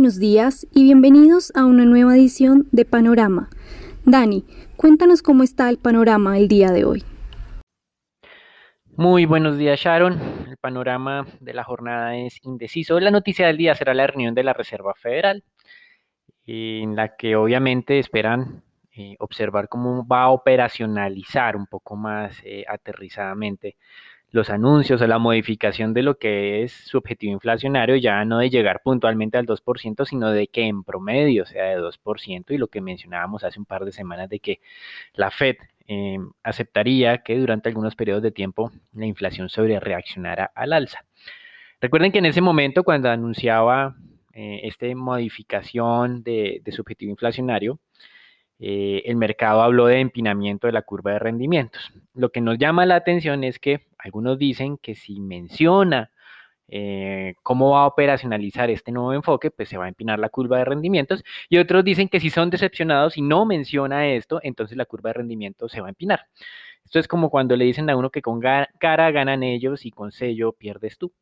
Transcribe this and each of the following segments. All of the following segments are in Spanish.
buenos días y bienvenidos a una nueva edición de Panorama. Dani, cuéntanos cómo está el panorama el día de hoy. Muy buenos días, Sharon. El panorama de la jornada es indeciso. La noticia del día será la reunión de la Reserva Federal, en la que obviamente esperan eh, observar cómo va a operacionalizar un poco más eh, aterrizadamente los anuncios o la modificación de lo que es su objetivo inflacionario, ya no de llegar puntualmente al 2%, sino de que en promedio sea de 2%, y lo que mencionábamos hace un par de semanas de que la Fed eh, aceptaría que durante algunos periodos de tiempo la inflación sobre reaccionara al alza. Recuerden que en ese momento, cuando anunciaba eh, esta modificación de, de su objetivo inflacionario, eh, el mercado habló de empinamiento de la curva de rendimientos. Lo que nos llama la atención es que algunos dicen que si menciona eh, cómo va a operacionalizar este nuevo enfoque, pues se va a empinar la curva de rendimientos. Y otros dicen que si son decepcionados y no menciona esto, entonces la curva de rendimiento se va a empinar. Esto es como cuando le dicen a uno que con cara ganan ellos y con sello pierdes tú.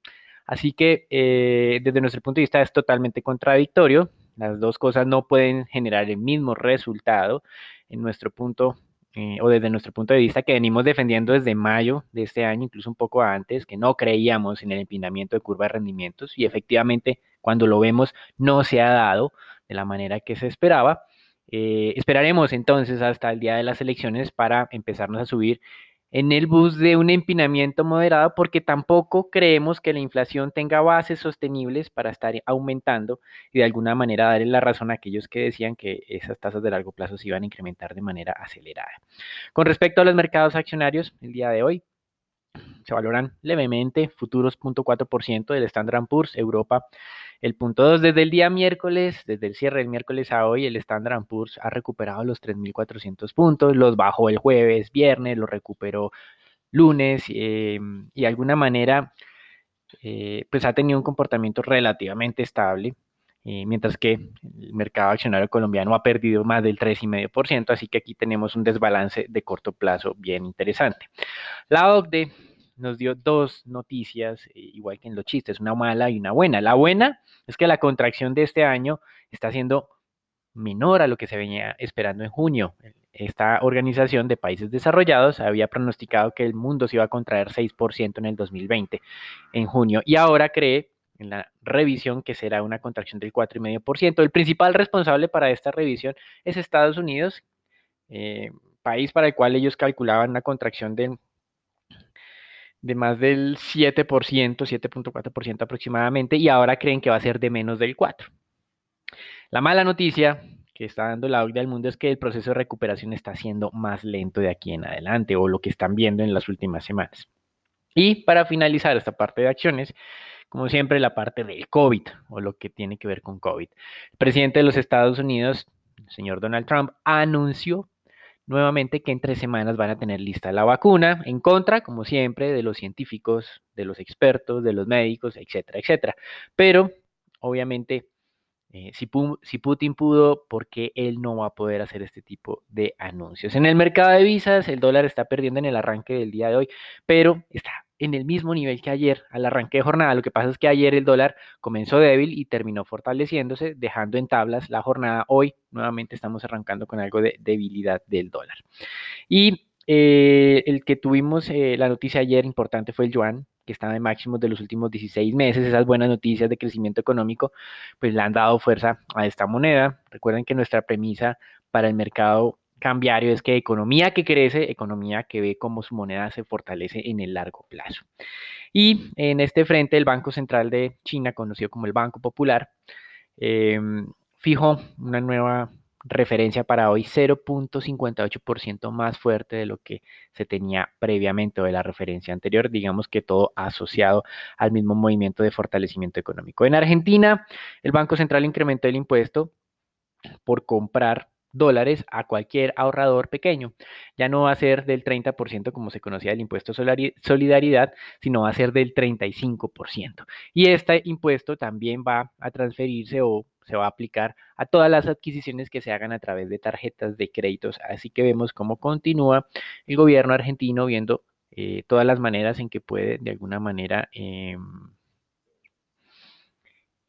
Así que eh, desde nuestro punto de vista es totalmente contradictorio. Las dos cosas no pueden generar el mismo resultado en nuestro punto eh, o desde nuestro punto de vista que venimos defendiendo desde mayo de este año, incluso un poco antes, que no creíamos en el empinamiento de curva de rendimientos y efectivamente cuando lo vemos no se ha dado de la manera que se esperaba. Eh, esperaremos entonces hasta el día de las elecciones para empezarnos a subir en el bus de un empinamiento moderado porque tampoco creemos que la inflación tenga bases sostenibles para estar aumentando y de alguna manera darle la razón a aquellos que decían que esas tasas de largo plazo se iban a incrementar de manera acelerada. Con respecto a los mercados accionarios, el día de hoy se valoran levemente futuros 0.4% del Standard Poor's, Europa el punto 2, desde el día miércoles, desde el cierre del miércoles a hoy, el Standard Poor's ha recuperado los 3.400 puntos, los bajó el jueves, viernes, los recuperó lunes em, y de alguna manera eh, pues ha tenido un comportamiento relativamente estable, eh, mientras que el mercado accionario colombiano ha perdido más del 3,5%, así que aquí tenemos un desbalance de corto plazo bien interesante. La OCDE nos dio dos noticias, eh, igual que en los chistes, una mala y una buena. La buena es que la contracción de este año está siendo menor a lo que se venía esperando en junio. Esta organización de países desarrollados había pronosticado que el mundo se iba a contraer 6% en el 2020, en junio, y ahora cree en la revisión que será una contracción del 4,5%. El principal responsable para esta revisión es Estados Unidos, eh, país para el cual ellos calculaban una contracción de de más del 7%, 7.4% aproximadamente, y ahora creen que va a ser de menos del 4%. La mala noticia que está dando la OCDE al mundo es que el proceso de recuperación está siendo más lento de aquí en adelante, o lo que están viendo en las últimas semanas. Y para finalizar esta parte de acciones, como siempre, la parte del COVID, o lo que tiene que ver con COVID. El presidente de los Estados Unidos, el señor Donald Trump, anunció nuevamente que en tres semanas van a tener lista la vacuna, en contra, como siempre, de los científicos, de los expertos, de los médicos, etcétera, etcétera. Pero, obviamente, eh, si, si, Putin pudo, ¿por qué él no va a poder hacer este tipo de anuncios? En el mercado de visas, el dólar está perdiendo en el arranque del día de hoy, pero está en el mismo nivel que ayer al arranque de jornada. Lo que pasa es que ayer el dólar comenzó débil y terminó fortaleciéndose, dejando en tablas la jornada. Hoy nuevamente estamos arrancando con algo de debilidad del dólar. Y eh, el que tuvimos eh, la noticia ayer importante fue el yuan, que estaba en máximos de los últimos 16 meses. Esas buenas noticias de crecimiento económico, pues le han dado fuerza a esta moneda. Recuerden que nuestra premisa para el mercado cambiario es que economía que crece, economía que ve cómo su moneda se fortalece en el largo plazo. Y en este frente, el Banco Central de China, conocido como el Banco Popular, em, fijó una nueva referencia para hoy 0.58% más fuerte de lo que se tenía previamente o de la referencia anterior, digamos que todo asociado al mismo movimiento de fortalecimiento económico. En Argentina, el Banco Central incrementó el impuesto por comprar dólares a cualquier ahorrador pequeño. Ya no va a ser del 30% como se conocía el impuesto solidaridad, sino va a ser del 35%. Y este impuesto también va a transferirse o se va a aplicar a todas las adquisiciones que se hagan a través de tarjetas de créditos. Así que vemos cómo continúa el gobierno argentino viendo eh, todas las maneras en que puede de alguna manera... Em,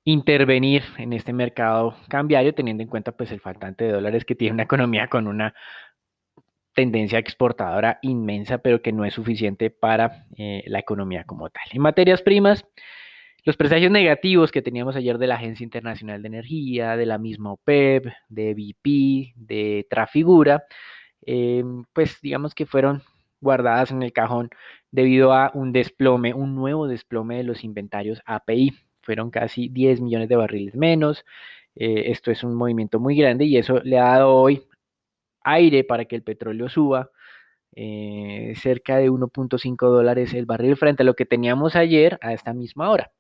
intervenir en este mercado cambiario teniendo en cuenta pues el faltante de dólares que tiene una economía con una tendencia exportadora inmensa, pero que no es suficiente para eh, la economía como tal. En materias primas, los presagios negativos que teníamos ayer de la Agencia Internacional de Energía, de la misma OPEP, de BP, de Trafigura, eh, pues digamos que fueron guardadas en el cajón debido a un desplome, un nuevo desplome de los inventarios API. Fueron casi 10 millones de barriles menos. Eh, esto es un movimiento muy grande y eso le ha dado hoy aire para que el petróleo suba. Eh, cerca de 1.5 dólares el barril frente a lo que teníamos ayer a esta misma hora.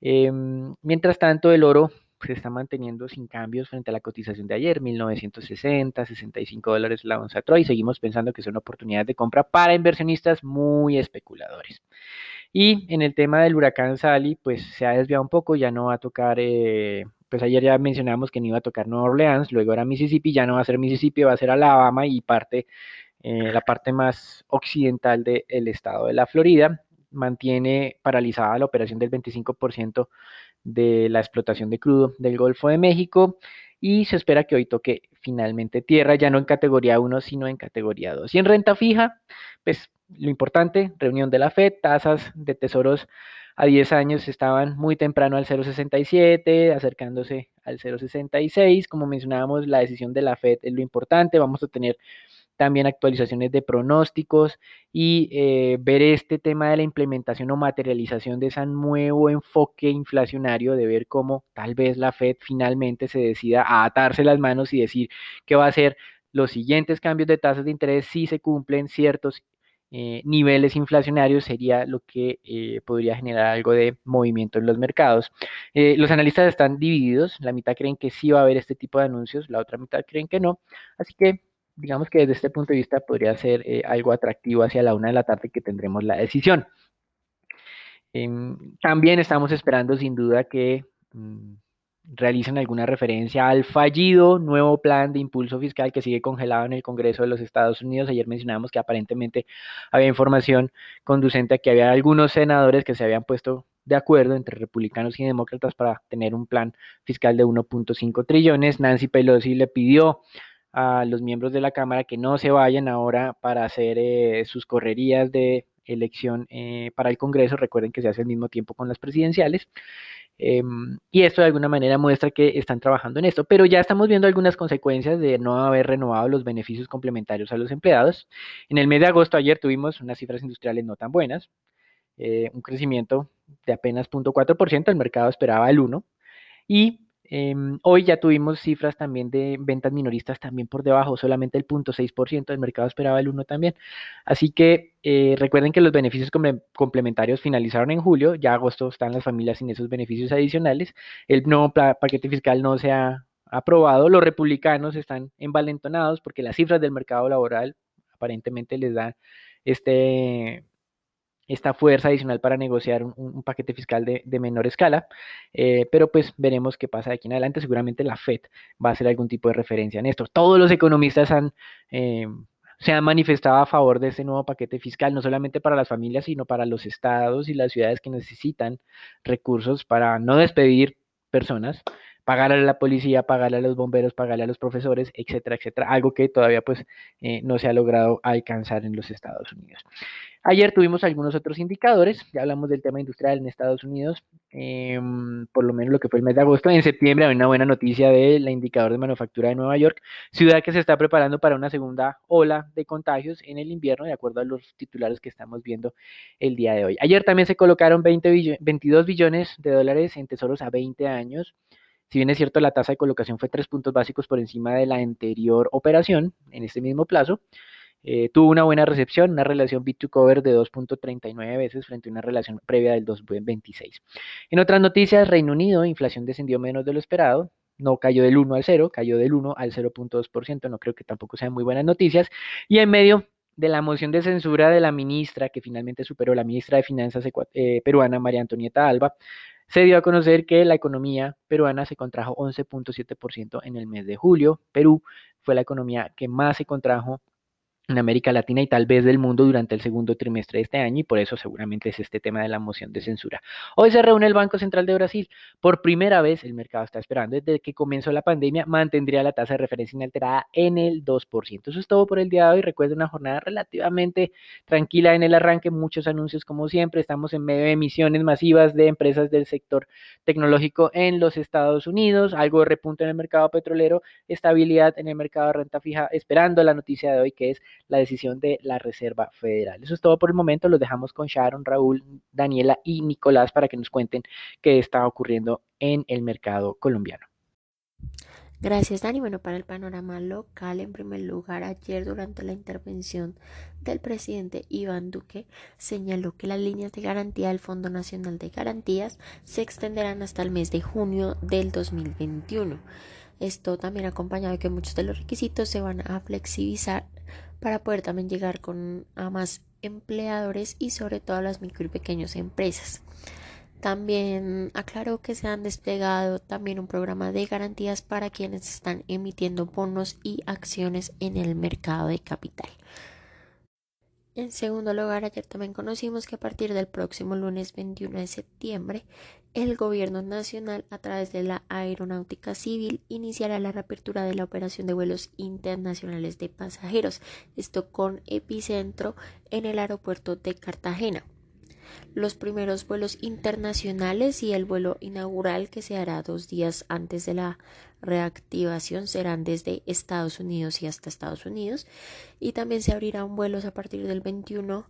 Em, mientras tanto, el oro se está manteniendo sin cambios frente a la cotización de ayer, 1960, 65 dólares la onza Troy. Seguimos pensando que son oportunidades de compra para inversionistas muy especuladores. Y en el tema del huracán Sally, pues se ha desviado un poco, ya no va a tocar, eh, pues ayer ya mencionamos que no iba a tocar Nueva Orleans, luego era Mississippi, ya no va a ser Mississippi, va a ser Alabama y parte, eh, la parte más occidental del estado de la Florida. Mantiene paralizada la operación del 25% de la explotación de crudo del Golfo de México y se espera que hoy toque finalmente tierra, ya no en categoría 1, sino en categoría 2. Y en renta fija, pues lo importante, reunión de la FED, tasas de tesoros a 10 años estaban muy temprano al 0,67, acercándose al 0,66. Como mencionábamos, la decisión de la FED es lo importante. Vamos a tener también actualizaciones de pronósticos y eh, ver este tema de la implementación o materialización de ese nuevo enfoque inflacionario, de ver cómo tal vez la Fed finalmente se decida a atarse las manos y decir que va a ser los siguientes cambios de tasas de interés si se cumplen ciertos eh, niveles inflacionarios sería lo que eh, podría generar algo de movimiento en los mercados. los analistas están divididos, la mitad creen que sí va a haber este tipo de anuncios, la otra mitad creen que no, así que digamos que desde este punto de vista podría ser eh, algo atractivo hacia la una de la tarde que tendremos la decisión. Em, también estamos esperando sin duda que mm, realicen alguna referencia al fallido nuevo plan de impulso fiscal que sigue congelado en el Congreso de los Estados Unidos. Ayer mencionamos que aparentemente había información conducente a que había algunos senadores que se habían puesto de acuerdo entre republicanos y demócratas para tener un plan fiscal de 1.5 trillones. Nancy Pelosi le pidió a los miembros de la Cámara que no se vayan ahora para hacer eh, sus correrías de elección eh, para el Congreso. Recuerden que se hace al mismo tiempo con las presidenciales. Em, y esto de alguna manera muestra que están trabajando en esto, pero ya estamos viendo algunas consecuencias de no haber renovado los beneficios complementarios a los empleados. En el mes de agosto ayer tuvimos unas cifras industriales no tan buenas, eh, un crecimiento de apenas 0.4%, el mercado esperaba el 1%, y Em, hoy ya tuvimos cifras también de ventas minoristas también por debajo, solamente el 0.6%, del mercado esperaba el 1 también. Así que eh, recuerden que los beneficios complementarios finalizaron en julio, ya agosto están las familias sin esos beneficios adicionales, el nuevo paquete fiscal no se ha aprobado, los republicanos están envalentonados porque las cifras del mercado laboral aparentemente les dan este esta fuerza adicional para negociar un, paquete fiscal de, menor escala, eh, pero pues veremos qué pasa de aquí en adelante. Seguramente la FED va a hacer algún tipo de referencia en esto. Todos los economistas han, eh, se han manifestado a favor de este nuevo paquete fiscal, no solamente para las familias, sino para los estados y las ciudades que necesitan recursos para no despedir personas, pagarle a la policía, pagarle a los bomberos, pagarle a los profesores, etcétera, etcétera, algo que todavía pues eh, no se ha logrado alcanzar en los Estados Unidos. Ayer tuvimos algunos otros indicadores, ya hablamos del tema industrial en Estados Unidos, em, por lo menos lo que fue el mes de agosto. En septiembre hay una buena noticia del indicador de manufactura de Nueva York, ciudad que se está preparando para una segunda ola de contagios en el invierno, de acuerdo a los titulares que estamos viendo el día de hoy. Ayer también se colocaron 20 22 billones de dólares en tesoros a 20 años. Si bien es cierto, la tasa de colocación fue tres puntos básicos por encima de la anterior operación en este mismo plazo, eh, tuvo una buena recepción, una relación bit 2 cover de 2.39 veces frente a una relación previa del 2.26. En otras noticias, Reino Unido, inflación descendió menos de lo esperado, no cayó del 1 al 0, cayó del 1 al 0.2%, no creo que tampoco sean muy buenas noticias. Y en medio de la moción de censura de la ministra, que finalmente superó la ministra de Finanzas eh, peruana, María Antonieta Alba, se dio a conocer que la economía peruana se contrajo 11.7% en el mes de julio. Perú fue la economía que más se contrajo en América Latina y tal vez del mundo durante el segundo trimestre de este año y por eso seguramente es este tema de la moción de censura. Hoy se reúne el Banco Central de Brasil. Por primera vez el mercado está esperando desde que comenzó la pandemia mantendría la tasa de referencia inalterada en el 2%. Eso es todo por el día de hoy. Recuerden una jornada relativamente tranquila en el arranque, muchos anuncios como siempre. Estamos en medio de emisiones masivas de empresas del sector tecnológico en los Estados Unidos, algo de repunte en el mercado petrolero, estabilidad en el mercado de renta fija, esperando la noticia de hoy que es la decisión de la Reserva Federal. Eso es todo por el momento. Los dejamos con Sharon, Raúl, Daniela y Nicolás para que nos cuenten qué está ocurriendo en el mercado colombiano. Gracias, Dani. Bueno, para el panorama local, en primer lugar, ayer durante la intervención del presidente Iván Duque, señaló que las líneas de garantía del Fondo Nacional de Garantías se extenderán hasta el mes de junio del 2021. Esto también acompañado de que muchos de los requisitos se van a flexibilizar para poder también llegar con a más empleadores y sobre todo a las micro y pequeñas empresas. También aclaró que se han desplegado también un programa de garantías para quienes están emitiendo bonos y acciones en el mercado de capital. En segundo lugar, ayer también conocimos que a partir del próximo lunes 21 de septiembre, el Gobierno Nacional, a través de la Aeronáutica Civil, iniciará la reapertura de la operación de vuelos internacionales de pasajeros, esto con epicentro en el aeropuerto de Cartagena. Los primeros vuelos internacionales y el vuelo inaugural que se hará dos días antes de la reactivación serán desde Estados Unidos y hasta Estados Unidos y también se abrirán vuelos a partir del 21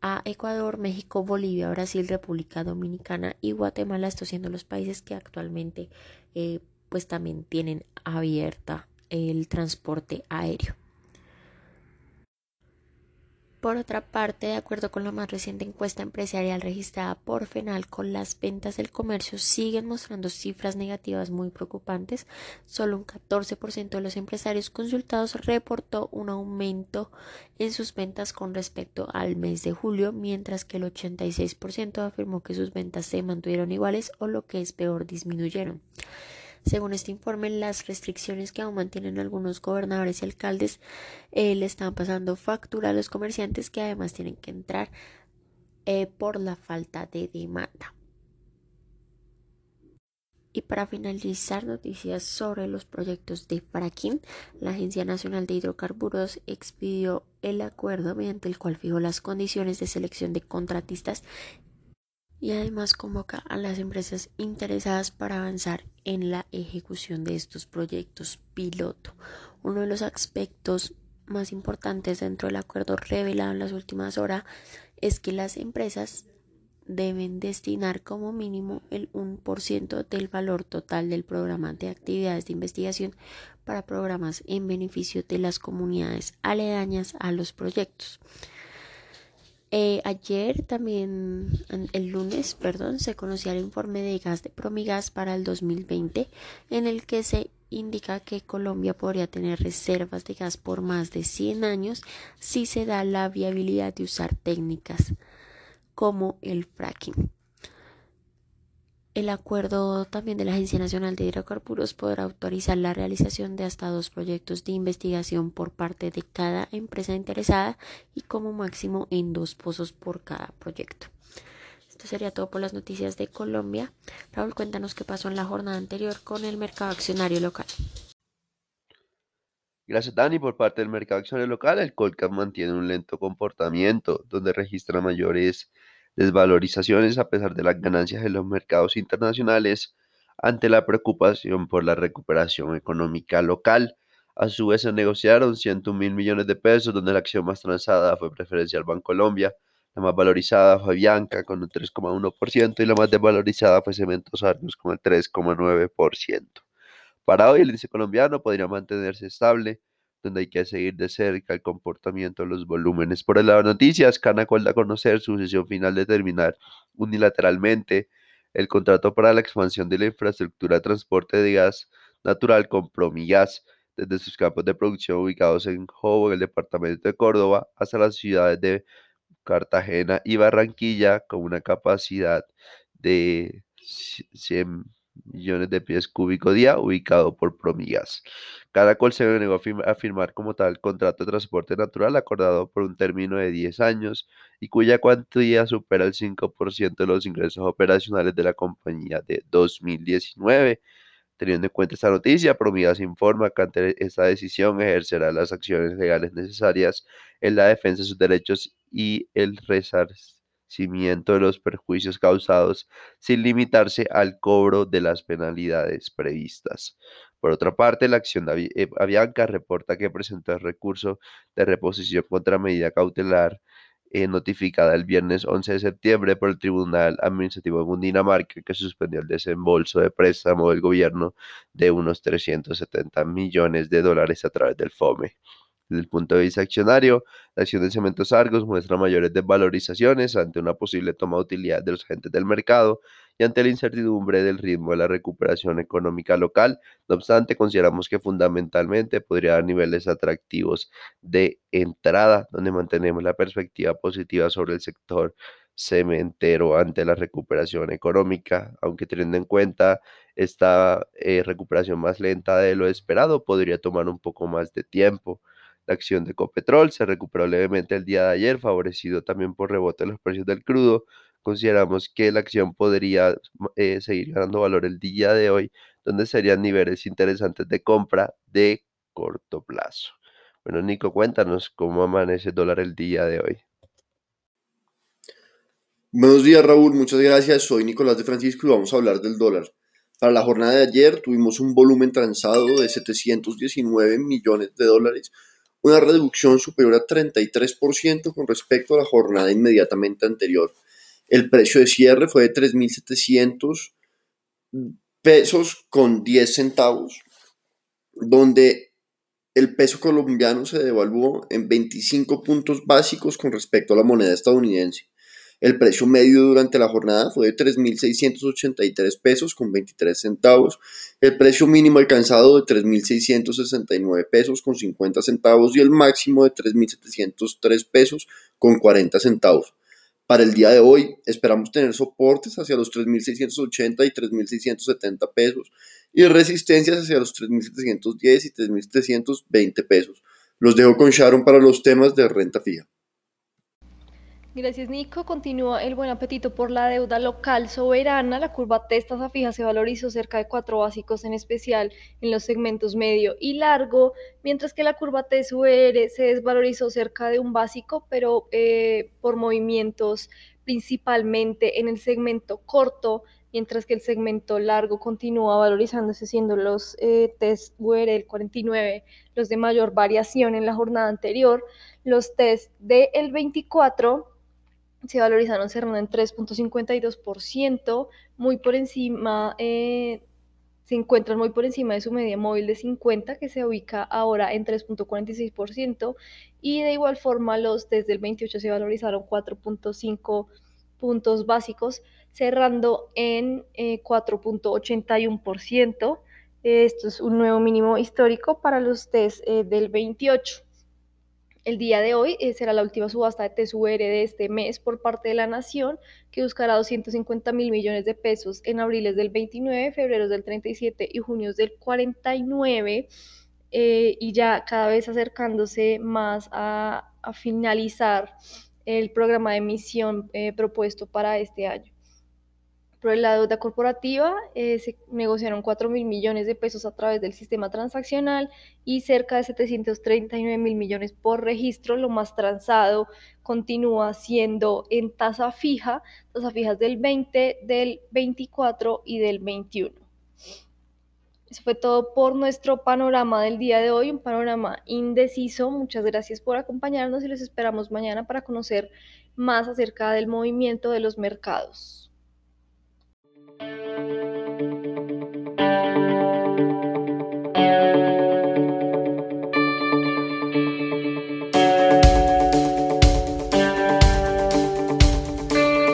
a Ecuador, México, Bolivia, Brasil, República Dominicana y Guatemala, estos siendo los países que actualmente eh, pues también tienen abierta el transporte aéreo. Por otra parte, de acuerdo con la más reciente encuesta empresarial registrada por FENALCO, las ventas del comercio siguen mostrando cifras negativas muy preocupantes. Solo un 14% de los empresarios consultados reportó un aumento en sus ventas con respecto al mes de julio, mientras que el 86% afirmó que sus ventas se mantuvieron iguales o lo que es peor disminuyeron. Según este informe, las restricciones que aún mantienen algunos gobernadores y alcaldes eh, le están pasando factura a los comerciantes que además tienen que entrar eh, por la falta de demanda. Y para finalizar, noticias sobre los proyectos de fracking. La Agencia Nacional de Hidrocarburos expidió el acuerdo mediante el cual fijó las condiciones de selección de contratistas y además convoca a las empresas interesadas para avanzar en la ejecución de estos proyectos piloto. Uno de los aspectos más importantes dentro del acuerdo revelado en las últimas horas es que las empresas deben destinar como mínimo el 1% del valor total del programa de actividades de investigación para programas en beneficio de las comunidades aledañas a los proyectos. Eh, ayer también, el lunes, perdón, se conocía el informe de gas de Promigas para el 2020, en el que se indica que Colombia podría tener reservas de gas por más de 100 años si se da la viabilidad de usar técnicas como el fracking. El acuerdo también de la Agencia Nacional de Hidrocarburos podrá autorizar la realización de hasta dos proyectos de investigación por parte de cada empresa interesada y como máximo en dos pozos por cada proyecto. Esto sería todo por las noticias de Colombia. Raúl, cuéntanos qué pasó en la jornada anterior con el mercado accionario local. Gracias, Dani. Por parte del mercado accionario local, el Colcap mantiene un lento comportamiento, donde registra mayores desvalorizaciones a pesar de las ganancias en los mercados internacionales ante la preocupación por la recuperación económica local. A su vez se negociaron 101 mil millones de pesos, donde la acción más transada fue preferencial Bancolombia, la más valorizada fue Bianca con un 3,1% y la más desvalorizada fue Cementos Argos con el 3,9%. Para hoy el índice colombiano podría mantenerse estable donde hay que seguir de cerca el comportamiento de los volúmenes. Por el lado de noticias, Canacol da a conocer su sesión final de terminar unilateralmente el contrato para la expansión de la infraestructura de transporte de gas natural con Promigas desde sus campos de producción ubicados en Jobo, en el departamento de Córdoba, hasta las ciudades de Cartagena y Barranquilla, con una capacidad de 100 millones de pies cúbicos día ubicado por Promigas. Caracol se negó a, firmar como tal contrato de transporte natural acordado por un término de 10 años y cuya cuantía supera el 5% de los ingresos operacionales de la compañía de 2019. Teniendo en cuenta esta noticia, Promigas informa que ante esta decisión ejercerá las acciones legales necesarias en la defensa de sus derechos y el resarcimiento de los perjuicios causados sin limitarse al cobro de las penalidades previstas. Por otra parte, la acción de eh, Avianca reporta que presentó el recurso de reposición contra medida cautelar eh, notificada el viernes 11 de septiembre por el Tribunal Administrativo de Cundinamarca que suspendió el desembolso de préstamo del gobierno de unos 370 millones de dólares a través del FOME. Desde el punto de vista accionario, la acción de Cementos Argos muestra mayores desvalorizaciones ante una posible toma de utilidad de los agentes del mercado y ante la incertidumbre del ritmo de la recuperación económica local. No obstante, consideramos que fundamentalmente podría dar niveles atractivos de entrada, donde mantenemos la perspectiva positiva sobre el sector cementero ante la recuperación económica, aunque teniendo en cuenta esta eh, recuperación más lenta de lo esperado, podría tomar un poco más de tiempo. La acción de Copetrol se recuperó levemente el día de ayer, favorecido también por rebote en los precios del crudo. Consideramos que la acción podría eh, seguir ganando valor el día de hoy, donde serían niveles interesantes de compra de corto plazo. Bueno, Nico, cuéntanos cómo amanece el dólar el día de hoy. Buenos días, Raúl. Muchas gracias. Soy Nicolás de Francisco y vamos a hablar del dólar. Para la jornada de ayer tuvimos un volumen transado de 719 millones de dólares, una reducción superior a 33% con respecto a la jornada inmediatamente anterior. El precio de cierre fue de 3.700 pesos con 10 centavos, donde el peso colombiano se devaluó en 25 puntos básicos con respecto a la moneda estadounidense. El precio medio durante la jornada fue de 3.683 pesos con 23 centavos. El precio mínimo alcanzado de 3.669 pesos con 50 centavos y el máximo de 3.703 pesos con 40 centavos. Para el día de hoy esperamos tener soportes hacia los 3.680 y 3.670 pesos y resistencias hacia los 3.710 y 3.720 pesos. Los dejo con Sharon para los temas de renta fija. Gracias, Nico. Continúa el buen apetito por la deuda local soberana. La curva testa fija se valorizó cerca de cuatro básicos, en especial en los segmentos medio y largo, mientras que la curva TSUR se desvalorizó cerca de un básico, pero eh, por movimientos principalmente en el segmento corto, mientras que el segmento largo continúa valorizándose, siendo los eh, test UR el 49 los de mayor variación en la jornada anterior. Los test del 24 se valorizaron cerrando en 3.52%, muy por encima, eh, se encuentran muy por encima de su media móvil de 50, que se ubica ahora en 3.46%, y de igual forma los desde el 28 se valorizaron 4.5 puntos básicos, cerrando en 4.81%. Eh, Esto es un nuevo mínimo histórico para los test eh, del 28. El día de hoy eh, será la última subasta de TSUR de este mes por parte de la Nación, que buscará 250 mil millones de pesos en abriles del 29, febrero del 37 y junio del 49, eh, y ya cada vez acercándose más a, finalizar el programa de emisión eh, propuesto para este año. Por la deuda corporativa eh, se negociaron 4 mil millones de pesos a través del sistema transaccional y cerca de 739 mil millones por registro. Lo más transado continúa siendo en tasa fija, tasa fijas del 20, del 24 y del 21. Eso fue todo por nuestro panorama del día de hoy, un panorama indeciso. Muchas gracias por acompañarnos y los esperamos mañana para conocer más acerca del movimiento de los mercados. Música